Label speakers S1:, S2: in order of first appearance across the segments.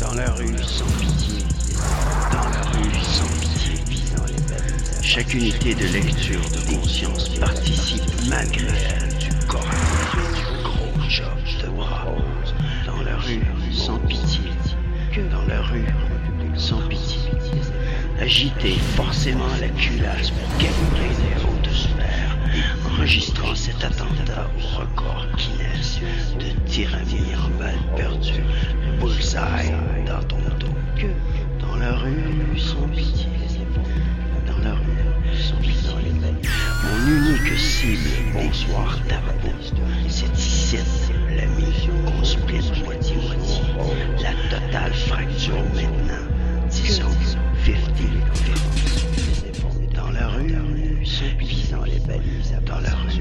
S1: Dans la rue sans pitié, dans la rue sans pitié, chaque unité de lecture de conscience participe malgré elle du corps du gros job de bras dans la rue sans pitié, que dans la rue sans pitié. Agiter forcément la culasse pour calibrer les sphères, enregistrant cet attentat au record Guinness de tyrannie en balle perdue, dans ton dos, que dans la rue sans pitié, dans la rue sans pitié. Mon unique cible, bonsoir Tabac, c'est ici l'ami qu'on split moitié-moitié. La totale fracture maintenant, disons 50 Dans la rue, pitié, les balises, dans la rue,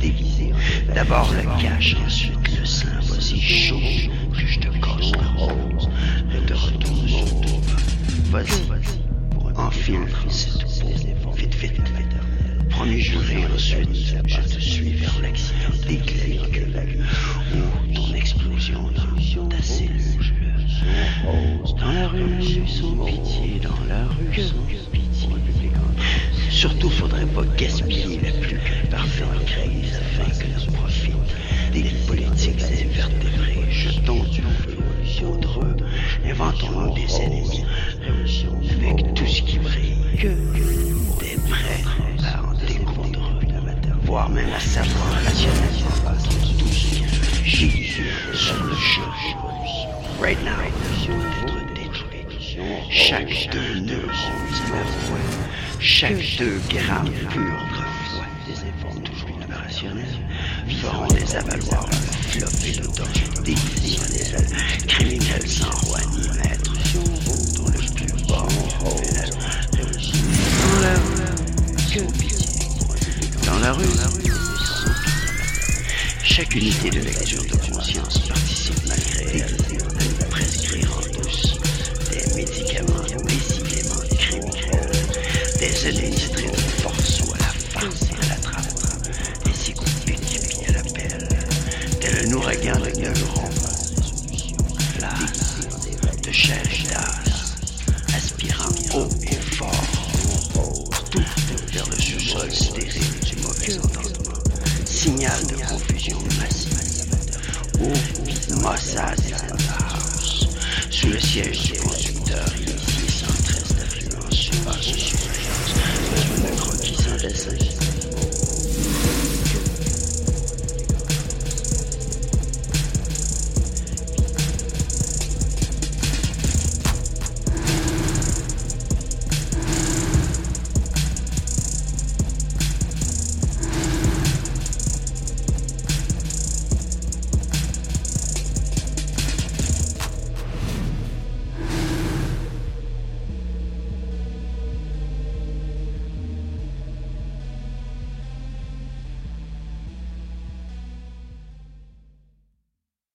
S1: déguisé. D'abord le cash, ensuite le sein, vas-y chaud, Vas-y, enfile cette peau, vite, vite, vite. Premier juré, ensuite, je te suis vers l'accident clavicules ou ton explosion dans ta cellule. Dans la rue, sans pitié, dans la rue, sans pitié. Surtout, faudrait pas gaspiller la plus parfaite crise afin que l'on profite des politiques invertébrés. Jetons du feu contre inventons des ennemis, même à savoir la sur le jeu. Right now, être détruit. Chaque deux neurones chaque deux grammes pur autrefois, des efforts toujours opérationnels, feront des avaloirs, le flop et le temps, des criminels, criminels sans roi ni maître, dans le plus bon hole, dans la rue, dans la rue, chaque unité de lecture de conscience participe malgré elle à nous prescrire en douce des médicaments décidément criminels, des ennemis très force ou à la farce et à la trappe, des séquences multipliées à l'appel, tel un ouragan de neurones, de chair signal de confusion massive. Oh, Au Mossad sous le siège